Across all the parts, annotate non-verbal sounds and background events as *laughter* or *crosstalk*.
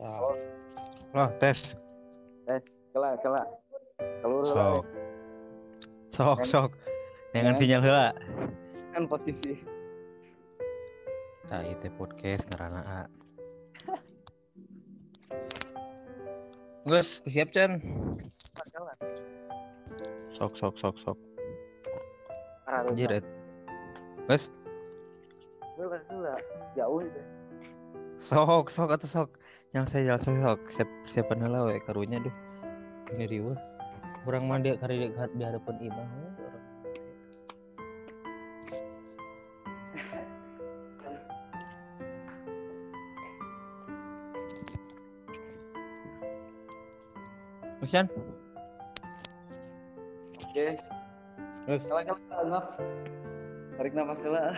Oh. Loh, tes. Tes, kelak, kelak. Kalau Sok. Sok, sok. Dengan sinyal heula. kan posisi. Tah ieu teh podcast ngaranna A. Geus, siap Chan. Sok, sok, sok, sok. Anjir. Geus, kelak, kelak. Jauh itu. Sok, sok atuh sok. Yang saya jalan saya sok. Siap, siapan heula we karunya duh. Ini riweuh. Kurang mah dia kari di di harapan imah. Oke. Geus. Kelak, kelak, kelak. Tarik nafas kelak.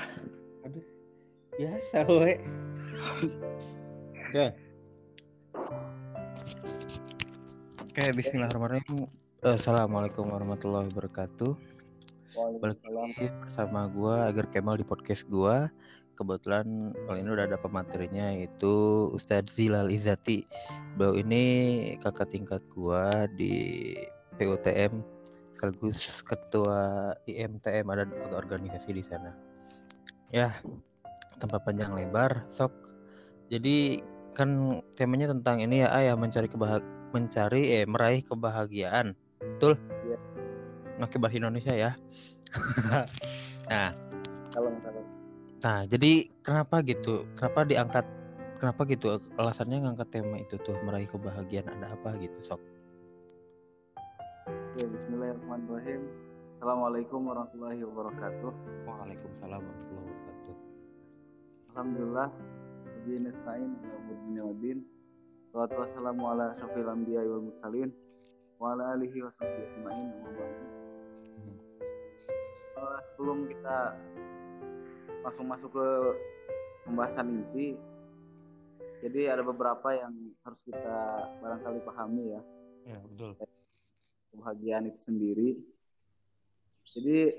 Biasa we. *laughs* Oke. Oke, bismillahirrahmanirrahim. Assalamualaikum warahmatullahi wabarakatuh. Balik lagi bersama gua Agar Kemal di podcast gua. Kebetulan kali ini udah ada pematerinya yaitu Ustadz Zilal Izati. Beliau ini kakak tingkat gua di PUTM sekaligus ketua IMTM ada organisasi di sana. Ya, tanpa panjang lebar, sok. Jadi kan temanya tentang ini ya, ayah mencari kebahag mencari eh meraih kebahagiaan. Betul? Iya. Pakai bahasa Indonesia ya. *laughs* Kalau kalau Nah, jadi kenapa gitu? Kenapa diangkat? Kenapa gitu? Alasannya ngangkat tema itu tuh meraih kebahagiaan ada apa gitu, sok? Ya, Bismillahirrahmanirrahim. Assalamualaikum warahmatullahi wabarakatuh. Waalaikumsalam warahmatullahi wabarakatuh. Alhamdulillah. Nabi nasta'in wa din. Salatu wassalamu ala syafil anbiya wal mursalin wa ala alihi wa sahbihi ajma'in. Sebelum kita langsung masuk ke pembahasan inti, jadi ada beberapa yang harus kita barangkali pahami ya Ya, betul. kebahagiaan itu sendiri. Jadi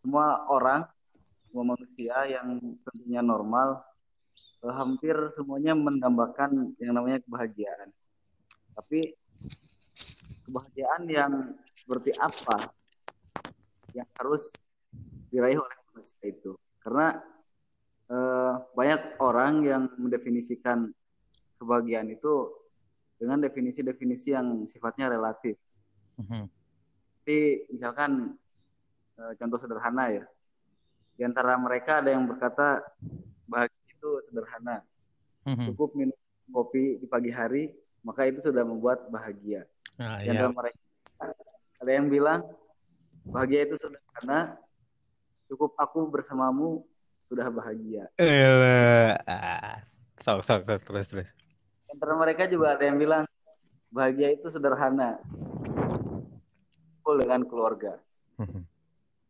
semua orang, semua manusia yang tentunya normal, hampir semuanya mendambakan yang namanya kebahagiaan. Tapi kebahagiaan yang seperti apa yang harus diraih oleh manusia itu? Karena eh, banyak orang yang mendefinisikan kebahagiaan itu dengan definisi-definisi yang sifatnya relatif. Mhm. Jadi misalkan eh, contoh sederhana ya, di antara mereka ada yang berkata bahagia itu sederhana, Mhm. cukup minum kopi di pagi hari maka itu sudah membuat bahagia. Nah, Di ya. antara mereka ada yang bilang bahagia itu sederhana, cukup aku bersamamu sudah bahagia. Ah, Sok, sok, sok, terus, terus. Antara mereka juga ada yang bilang bahagia itu sederhana, kumpul dengan keluarga. Mhm.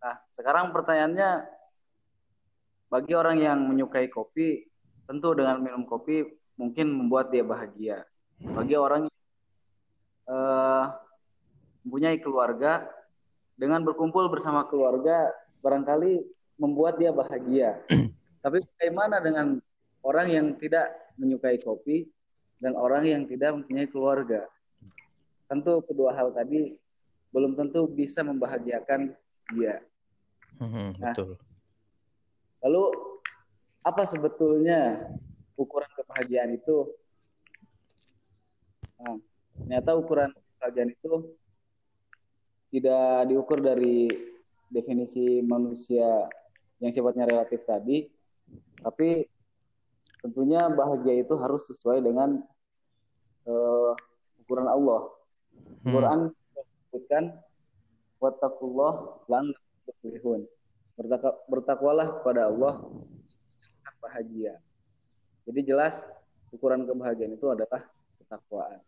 Nah, sekarang pertanyaannya, bagi orang yang menyukai kopi, tentu dengan minum kopi mungkin membuat dia bahagia. Bagi orang yang eh, mempunyai keluarga, dengan berkumpul bersama keluarga barangkali membuat dia bahagia. *clears throat* Tapi bagaimana dengan orang yang tidak menyukai kopi dan orang yang tidak mempunyai keluarga? Tentu kedua hal tadi belum tentu bisa membahagiakan dia. Mhm, Nah. Betul. Lalu apa sebetulnya ukuran kebahagiaan itu? Nah, ternyata ukuran kebahagiaan itu tidak diukur dari definisi manusia yang sifatnya relatif tadi, tapi tentunya bahagia itu harus sesuai dengan eh, ukuran Allah. Hmm. Quran menyebutkan wattaqullah lan tuflihun. Bertakwa, bertakwalah kepada Allah bahagia. Jadi jelas ukuran kebahagiaan itu adalah ketakwaan.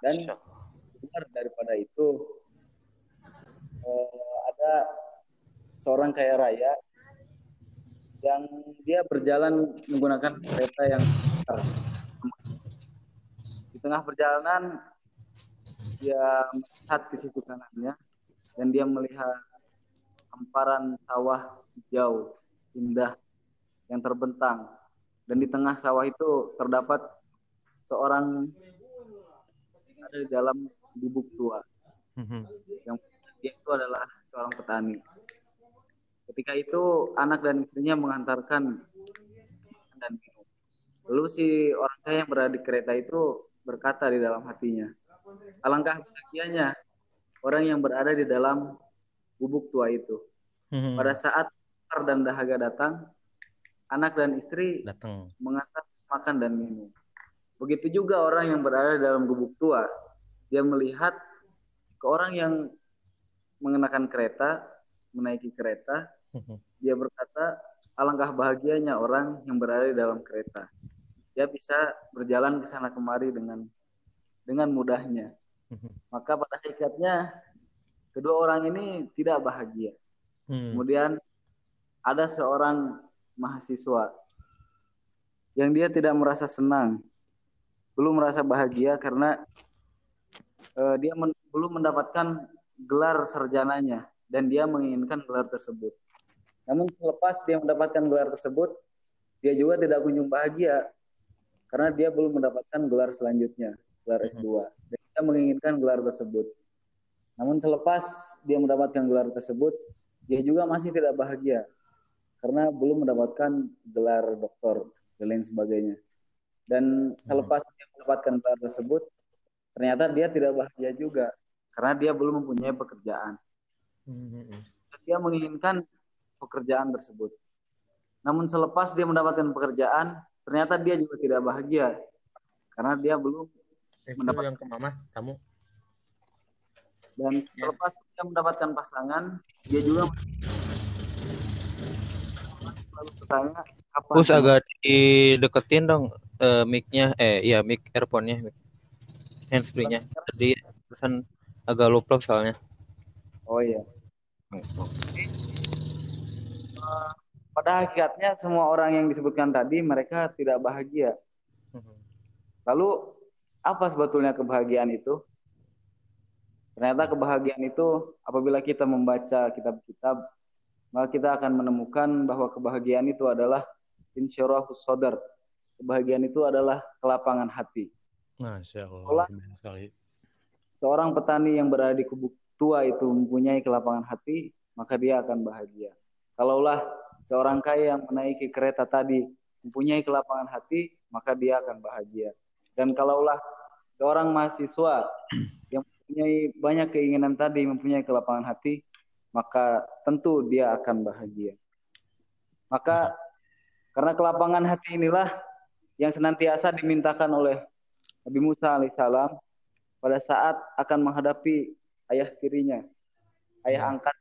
Dan. Benar daripada itu eh, ada seorang kaya raya yang dia berjalan menggunakan kereta yang besar. Di tengah perjalanan dia melihat ke sisi kanannya dan dia melihat hamparan sawah hijau indah yang terbentang dan di tengah sawah itu terdapat seorang ada di dalam gubuk tua. Mhm. Yang dia itu adalah seorang petani. Ketika itu anak dan istrinya mengantarkan dan minum. Lalu si orang kaya yang berada di kereta itu berkata di dalam hatinya, alangkah bahagianya orang yang berada di dalam gubuk tua itu. Mhm. Pada saat lapar dan dahaga datang, anak dan istri datang. mengantar makan dan minum. Begitu juga orang yang berada dalam gubuk tua, dia melihat ke orang yang mengenakan kereta, menaiki kereta, Mhm. dia berkata, alangkah bahagianya orang yang berada di dalam kereta. Dia bisa berjalan ke sana kemari dengan dengan mudahnya. Mhm. Maka pada hakikatnya kedua orang ini tidak bahagia. Hmm. Kemudian ada seorang mahasiswa yang dia tidak merasa senang, belum merasa bahagia karena eh, dia men- belum mendapatkan gelar sarjananya dan dia menginginkan gelar tersebut. Namun selepas dia mendapatkan gelar tersebut, dia juga tidak kunjung bahagia karena dia belum mendapatkan gelar selanjutnya, gelar S2. Dan dia menginginkan gelar tersebut. Namun selepas dia mendapatkan gelar tersebut, dia juga masih tidak bahagia karena belum mendapatkan gelar doktor dan lain sebagainya. Dan selepas dia mendapatkan gelar tersebut, ternyata dia tidak bahagia juga karena dia belum mempunyai pekerjaan. Mhm. Dia menginginkan pekerjaan tersebut. Namun selepas dia mendapatkan pekerjaan, ternyata dia juga tidak bahagia karena dia belum Itu Mendapat- yang ke mama, kamu. Dan selepas dia mendapatkan pasangan, dia juga selalu bertanya kapan Us agak dideketin dong eh, mic-nya, eh iya mic earphone-nya, mic. handsfree-nya. Jadi pesan agak prof soalnya. Oh iya. Pada hakikatnya semua orang yang disebutkan tadi mereka tidak bahagia. Mhm. Lalu apa sebetulnya kebahagiaan itu? Ternyata kebahagiaan itu apabila kita membaca kitab-kitab, maka kita akan menemukan bahwa kebahagiaan itu adalah insyarahus sodar. Kebahagiaan itu adalah kelapangan hati. Masya Allah. Sekali. Seorang petani yang berada di kubuk tua itu mempunyai kelapangan hati, maka dia akan bahagia. Kalaulah seorang kaya yang menaiki kereta tadi mempunyai kelapangan hati, maka dia akan bahagia. Dan kalaulah seorang mahasiswa yang mempunyai banyak keinginan tadi, mempunyai kelapangan hati, maka tentu dia akan bahagia. Maka karena kelapangan hati inilah yang senantiasa dimintakan oleh Nabi Musa alaihissalam pada saat akan menghadapi ayah tirinya, ayah angkat,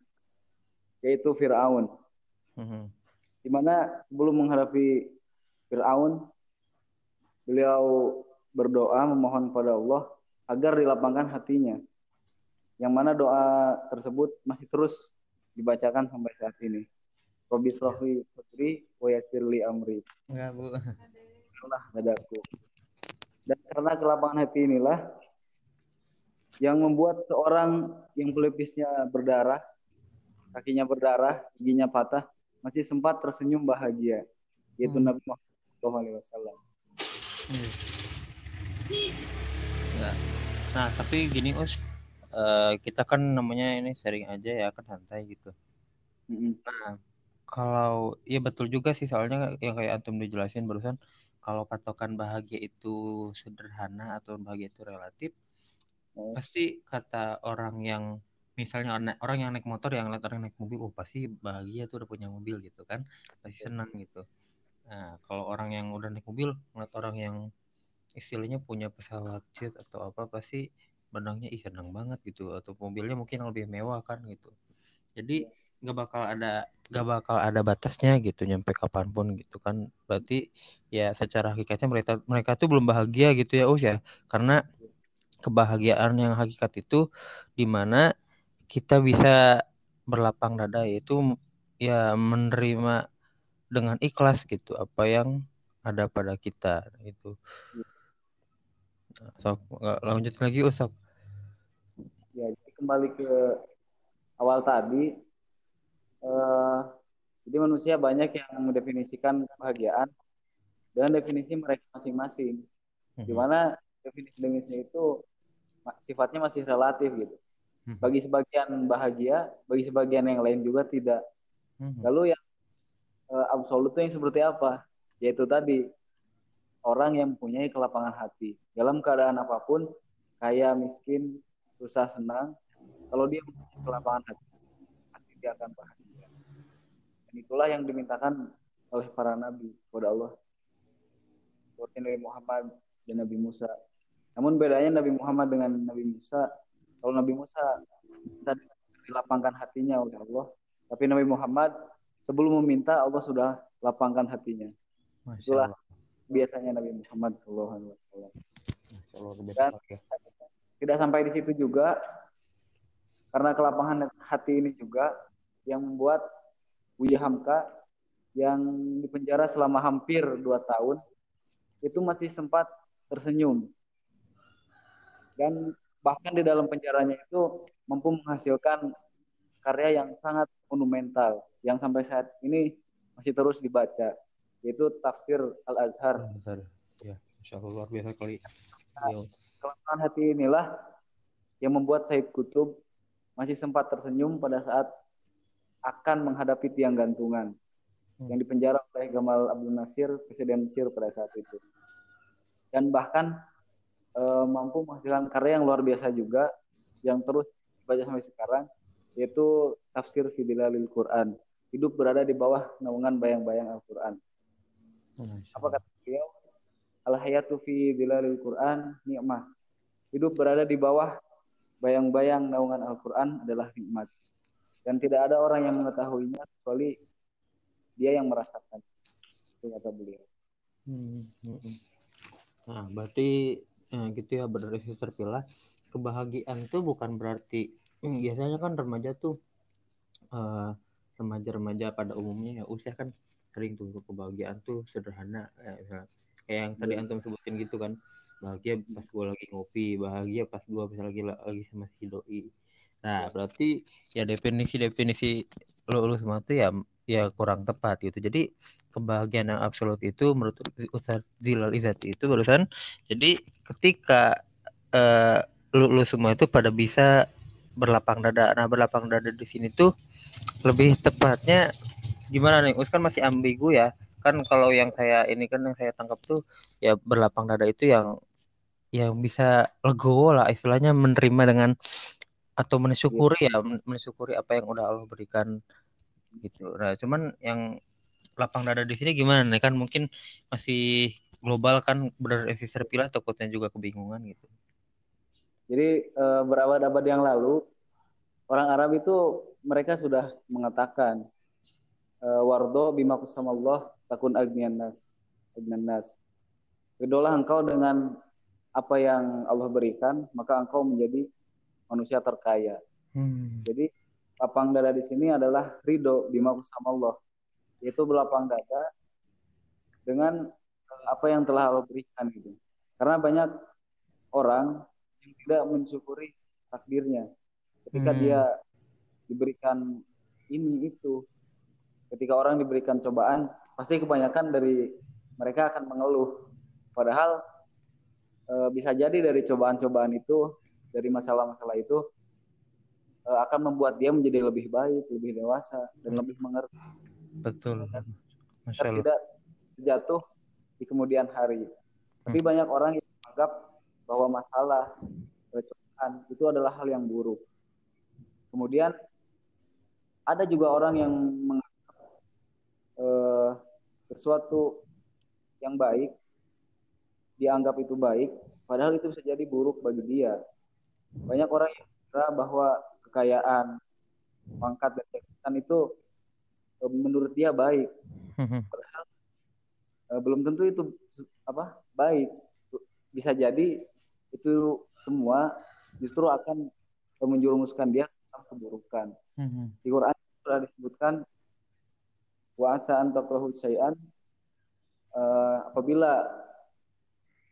yaitu Fir'aun. Mhm. Di mana sebelum menghadapi Fir'aun, beliau berdoa memohon kepada Allah agar dilapangkan hatinya. Yang mana doa tersebut masih terus dibacakan sampai saat ini. Robi srohli putri wayakirli amri. Enggak, Bu. Dadaku. Dan karena kelapangan hati inilah yang membuat seorang yang pelipisnya berdarah, kakinya berdarah, giginya patah, masih sempat tersenyum bahagia, yaitu Hmm. Nabi Muhammad SAW. Enggak. Nah, tapi gini, Us. Eh, kita kan namanya ini sharing aja ya, kan santai gitu. Mm-mm. Kalau ya betul juga sih soalnya yang kayak antum dijelasin barusan kalau patokan bahagia itu sederhana atau bahagia itu relatif Oh. pasti kata orang yang misalnya orang yang naik motor yang lihat orang naik mobil oh pasti bahagia tuh udah punya mobil gitu kan pasti senang gitu nah kalau orang yang udah naik mobil ngeliat orang yang istilahnya punya pesawat jet atau apa pasti benangnya ih senang banget gitu. Atau mobilnya mungkin lebih mewah kan gitu. Jadi nggak bakal ada nggak bakal ada batasnya gitu nyampe kapan pun gitu kan. Berarti ya secara hakikatnya mereka mereka tuh belum bahagia gitu ya us ya. Karena kebahagiaan yang hakikat itu di mana kita bisa berlapang dada yaitu ya menerima dengan ikhlas gitu apa yang ada pada kita gitu sok nggak lanjut lagi usap Ya, jadi kembali ke awal tadi, eh, jadi manusia banyak yang mendefinisikan kebahagiaan dengan definisi mereka masing-masing. di mana definisi-definisi itu sifatnya masih relatif gitu. Mhm. Bagi sebagian bahagia, bagi sebagian yang lain juga tidak. Mhm. Lalu yang uh, absolut itu yang seperti apa? Yaitu tadi orang yang mempunyai kelapangan hati dalam keadaan apa pun, kaya, miskin, susah, senang. Kalau dia mempunyai kelapangan hati, pasti dia akan bahagia. Dan itulah yang dimintakan oleh para nabi kepada Allah. Seperti Nabi Muhammad dan Nabi Musa. Namun bedanya Nabi Muhammad dengan Nabi Musa, kalau Nabi Musa tadi dilapangkan hatinya oleh Allah, tapi Nabi Muhammad sebelum meminta Allah sudah lapangkan hatinya. Itulah. Biasanya Nabi Muhammad Allah, luar biasa Dan ya. tidak sampai di situ juga, karena kelapangan hati ini juga yang membuat Buya Hamka yang dipenjara selama hampir dua tahun itu masih sempat tersenyum. Dan bahkan di dalam penjaranya itu mampu menghasilkan karya yang sangat monumental yang sampai saat ini masih terus dibaca yaitu tafsir Al Azhar. Bentar. Ya, Masya Allah luar biasa kali. Ya. Kelemahan hati inilah yang membuat Said Kutub masih sempat tersenyum pada saat akan menghadapi tiang gantungan Hmm. yang dipenjara oleh Gamal Abdul Nasir, Presiden Mesir pada saat itu. Dan bahkan eh, mampu menghasilkan karya yang luar biasa juga yang terus dibaca sampai sekarang yaitu tafsir Fidilalil Quran. Hidup berada di bawah naungan bayang-bayang Al-Quran. Apa kata beliau? Al hayatu fi dilalil Quran nikmah. Hidup berada di bawah bayang-bayang naungan Al-Quran adalah nikmat. Dan tidak ada orang yang mengetahuinya kecuali dia yang merasakan. Itu kata beliau. Hmm, hmm, hmm. Nah, berarti eh, gitu ya berdasarkan terpilah kebahagiaan tuh bukan berarti hmm, biasanya kan remaja tuh eh, remaja-remaja pada umumnya ya usia kan sering tuh kebahagiaan tuh sederhana ya, misalnya. kayak yang tadi Iya. antum sebutin gitu kan bahagia pas gue lagi ngopi bahagia pas gue misalnya lagi lagi sama si doi nah berarti ya definisi-definisi lu, lu semua tuh ya ya kurang tepat gitu jadi kebahagiaan yang absolut itu menurut Ustaz Zilal Izati itu barusan jadi ketika eh, lu, lu semua itu pada bisa berlapang dada nah berlapang dada di sini tuh lebih tepatnya gimana nih? Us kan masih ambigu ya. Kan kalau yang saya ini kan yang saya tangkap tuh ya berlapang dada itu yang yang bisa legowo lah istilahnya menerima dengan atau mensyukuri ya men- mensyukuri apa yang udah Allah berikan gitu. Nah cuman yang lapang dada di sini gimana nih? Kan mungkin masih global kan berdasarkan terpilah takutnya juga kebingungan gitu. Jadi eh, berabad-abad yang lalu orang Arab itu mereka sudah mengatakan eh, wardo bima Allah takun agnian nas agnian nas. Ridolah engkau dengan apa yang Allah berikan, maka engkau menjadi manusia terkaya. hmm. Jadi lapang dada di sini adalah ridho bima Allah, yaitu berlapang dada dengan eh, apa yang telah Allah berikan gitu. Karena banyak orang yang tidak mensyukuri takdirnya. Ketika Hmm. dia diberikan ini itu, ketika orang diberikan cobaan, pasti kebanyakan dari mereka akan mengeluh. Padahal eh, bisa jadi dari cobaan-cobaan itu, dari masalah-masalah itu eh, akan membuat dia menjadi lebih baik, lebih dewasa, dan lebih mengerti. betul Allah tidak jatuh di kemudian hari. Tapi banyak orang yang menganggap bahwa masalah cobaan itu adalah hal yang buruk. Kemudian ada juga orang yang sesuatu yang baik dianggap itu baik, padahal itu bisa jadi buruk bagi dia. Banyak orang yang kira bahwa kekayaan, pangkat dan jabatan itu eh, menurut dia baik, padahal eh, belum tentu itu apa baik. Bisa jadi itu semua justru akan eh, menjerumuskan dia dalam keburukan. Di Quran sudah disebutkan wa asa an takrahu syai'an eh, apabila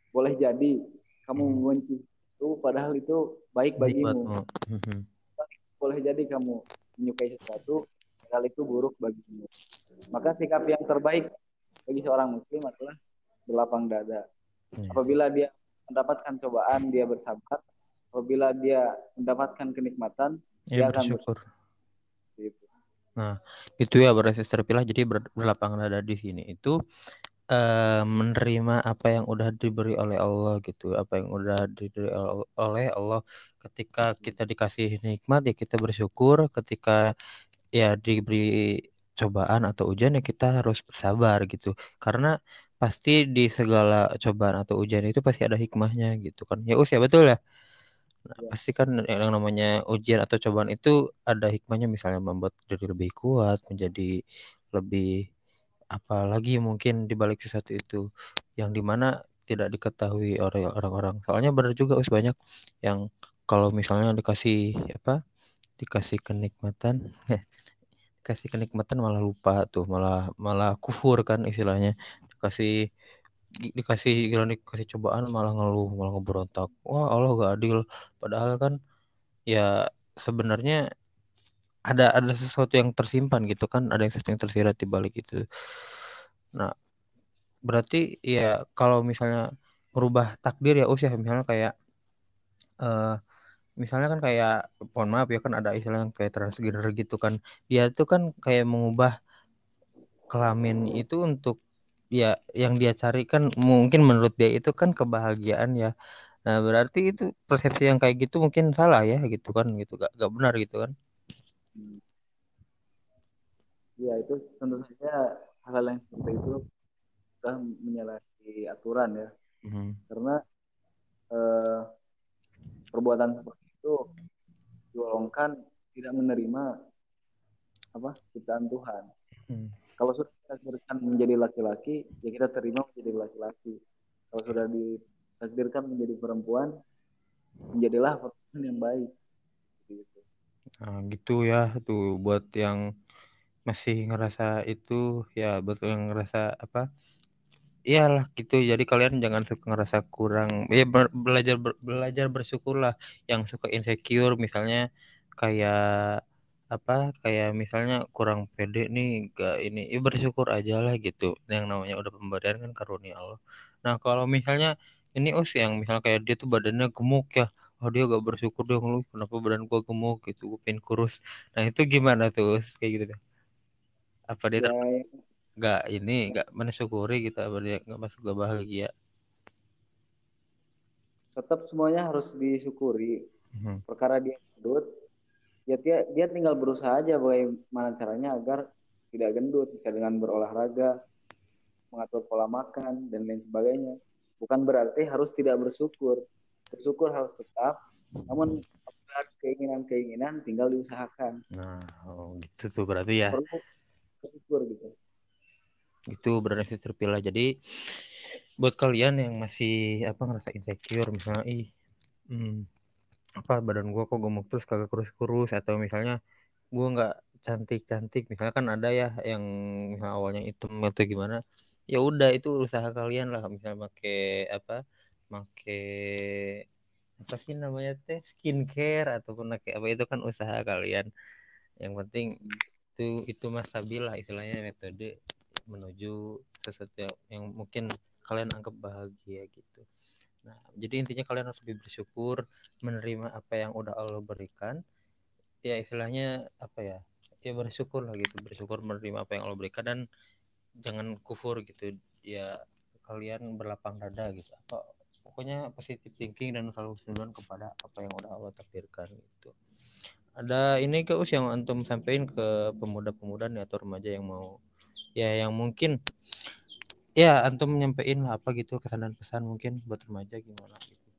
boleh jadi kamu Hmm. membenci itu padahal itu baik bagimu. Mhm. Boleh jadi kamu menyukai sesuatu padahal itu buruk bagimu. Maka sikap yang terbaik bagi seorang muslim adalah berlapang dada. Hmm. Apabila dia mendapatkan cobaan, dia bersabar. Apabila dia mendapatkan kenikmatan, ya, dia bersyukur. akan bersyukur. Gitu. Nah, itu ya berarti terpilah jadi ber, berlapangan ada di sini itu uh, menerima apa yang udah diberi oleh Allah gitu, apa yang udah diberi oleh Allah. Ketika kita dikasih nikmat ya kita bersyukur, ketika ya diberi cobaan atau ujian ya kita harus bersabar gitu. Karena pasti di segala cobaan atau ujian itu pasti ada hikmahnya gitu kan. Ya usia betul ya. Nah, ya. pasti kan yang namanya ujian atau cobaan itu ada hikmahnya misalnya membuat jadi lebih kuat, menjadi lebih apa lagi mungkin di balik sesuatu itu yang di mana tidak diketahui oleh orang-orang. Soalnya benar juga us banyak yang kalau misalnya dikasih apa dikasih kenikmatan *laughs* dikasih kenikmatan malah lupa tuh malah malah kufur kan istilahnya dikasih dikasih gila dikasih cobaan malah ngeluh malah ngeberontak. Wah Allah gak adil. Padahal kan ya sebenarnya ada ada sesuatu yang tersimpan gitu kan. Ada yang sesuatu yang tersirat di balik itu nah berarti ya kalau misalnya merubah takdir ya usia misalnya kayak uh, misalnya kan kayak mohon maaf ya kan ada istilah yang kayak transgender gitu kan. Dia tuh kan kayak mengubah kelamin itu untuk ya yang dia cari kan mungkin menurut dia itu kan kebahagiaan ya. Nah berarti itu persepsi yang kayak gitu mungkin salah ya gitu kan gitu. Gak, gak benar gitu kan. Ya itu tentu saja hal-hal yang seperti itu sudah menyalahi aturan ya. Hmm. karena eh, perbuatan seperti itu digolongkan tidak menerima apa ciptaan Tuhan. Hmm kalau sudah ditakdirkan menjadi laki-laki ya kita terima menjadi laki-laki. Kalau sudah ditakdirkan menjadi perempuan menjadilah perempuan yang baik. Gitu. Nah, gitu ya. Tuh buat yang masih ngerasa itu ya betul yang ngerasa apa iyalah gitu. Jadi kalian jangan suka ngerasa kurang ya belajar belajar bersyukurlah. Yang suka insecure misalnya kayak apa kayak misalnya kurang pede nih gak ini ya bersyukur aja lah gitu. Yang namanya udah pemberian kan karunia Allah. Nah kalau misalnya ini us yang misalnya kayak dia tuh badannya gemuk ya oh dia gak bersyukur dong lu kenapa badan gua gemuk? gitu gue pengen kurus. Nah itu gimana tuh us kayak gitu deh? Apa dia ya, nggak ini nggak mensyukuri gitu apa dia nggak masuk gak bahagia? Tetap semuanya harus disyukuri. Hmm. perkara dia gendut ya dia dia tinggal berusaha aja bagaimana caranya agar tidak gendut bisa dengan berolahraga mengatur pola makan dan lain sebagainya. Bukan berarti harus tidak bersyukur. Bersyukur harus tetap namun keinginan-keinginan tinggal diusahakan. Nah oh gitu tuh berarti ya. Bersyukur gitu. Itu berarti terpilah. Jadi buat kalian yang masih apa ngerasa insecure misalnya ih hmm, apa badan gue kok gemuk terus kagak kurus-kurus atau misalnya gue nggak cantik-cantik misalnya kan ada ya yang awalnya hitam atau gimana ya udah itu usaha kalian lah misalnya pakai apa pakai apa sih namanya teh skincare ataupun pakai apa itu kan usaha kalian. Yang penting itu itu mas lah istilahnya metode menuju sesuatu yang mungkin kalian anggap bahagia gitu Nah, jadi intinya kalian harus lebih bersyukur, menerima apa yang udah Allah berikan. Ya istilahnya apa ya? Ya bersyukur lah gitu, bersyukur menerima apa yang Allah berikan dan jangan kufur gitu. Ya kalian berlapang dada gitu. Apa pokoknya positif thinking dan selalu senuan kepada apa yang udah Allah takdirkan gitu. Ada ini ke us yang antum sampaikan ke pemuda-pemuda nih atau remaja yang mau ya yang mungkin ya antum nyampein lah apa gitu kesan dan pesan mungkin buat remaja gimana gitu.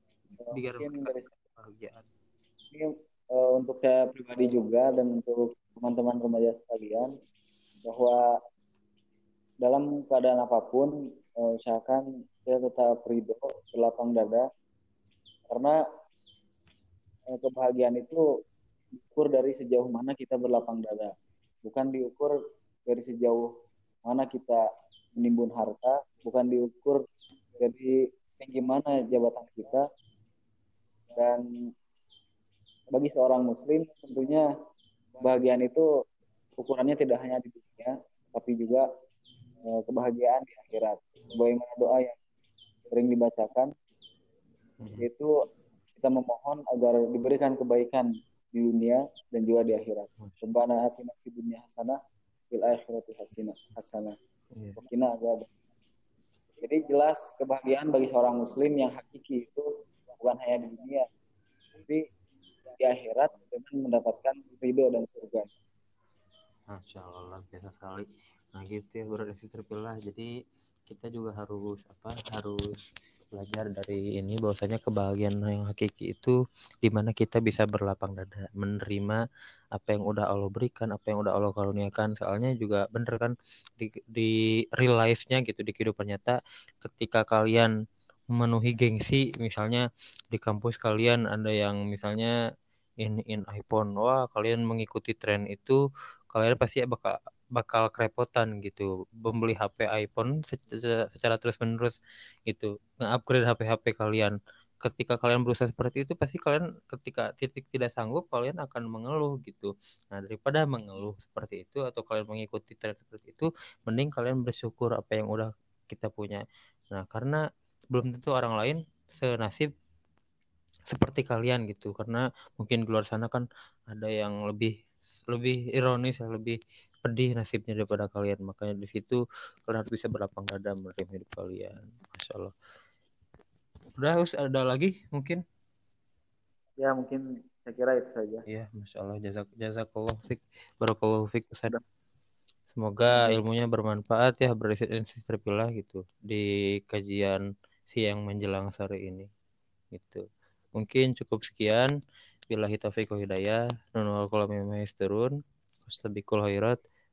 Biar kebahagiaan. Ini uh, untuk saya pribadi juga dan untuk teman-teman remaja sekalian bahwa dalam keadaan apa pun uh, usahakan kita tetap ridho berlapang dada karena uh, kebahagiaan itu diukur dari sejauh mana kita berlapang dada. Bukan diukur dari sejauh mana kita menimbun harta bukan diukur jadi setinggi mana jabatan kita dan bagi seorang muslim tentunya kebahagiaan itu ukurannya tidak hanya di dunia tapi juga e, kebahagiaan di akhirat sebagaimana doa yang sering dibacakan hmm. yaitu kita memohon agar diberikan kebaikan di dunia dan juga di akhirat. Rabbana atina fid dunya hasanah fil akhirati hasanah azab. Jadi jelas kebahagiaan bagi seorang muslim yang hakiki itu bukan hanya di dunia, tapi di akhirat dengan mendapatkan ridho dan surga. Masya Allah, biasa sekali. Nah gitu ya, berarti terpilah. Jadi kita juga harus apa harus belajar dari ini bahwasanya kebahagiaan yang hakiki itu di mana kita bisa berlapang dada menerima apa yang udah Allah berikan apa yang udah Allah karuniakan. Soalnya juga bener kan di, di real life-nya gitu di kehidupan nyata ketika kalian memenuhi gengsi misalnya di kampus kalian ada yang misalnya in in iPhone wah kalian mengikuti tren itu kalian pasti bakal bakal kerepotan gitu membeli HP iPhone secara terus menerus gitu nge-upgrade HP-HP kalian. Ketika kalian berusaha seperti itu pasti kalian ketika titik tidak sanggup kalian akan mengeluh gitu. Nah daripada mengeluh seperti itu atau kalian mengikuti tren seperti itu mending kalian bersyukur apa yang udah kita punya. Nah karena belum tentu orang lain senasib seperti kalian gitu karena mungkin di luar sana kan ada yang lebih lebih ironis lebih pedih nasibnya daripada kalian. Makanya di situ kalian harus bisa berlapang dada menerima hidup kalian. Masya Allah. Udah harus ada lagi mungkin? Ya mungkin saya kira itu saja. Ya masya Allah. Jazak jazakallah fik barakallahu fik Ustaz. semoga ilmunya bermanfaat ya berisi terpilah gitu di kajian siang menjelang sore ini gitu. Mungkin cukup sekian. Bila taufiq hidayah. Nunul kolam turun Wastabikul khairat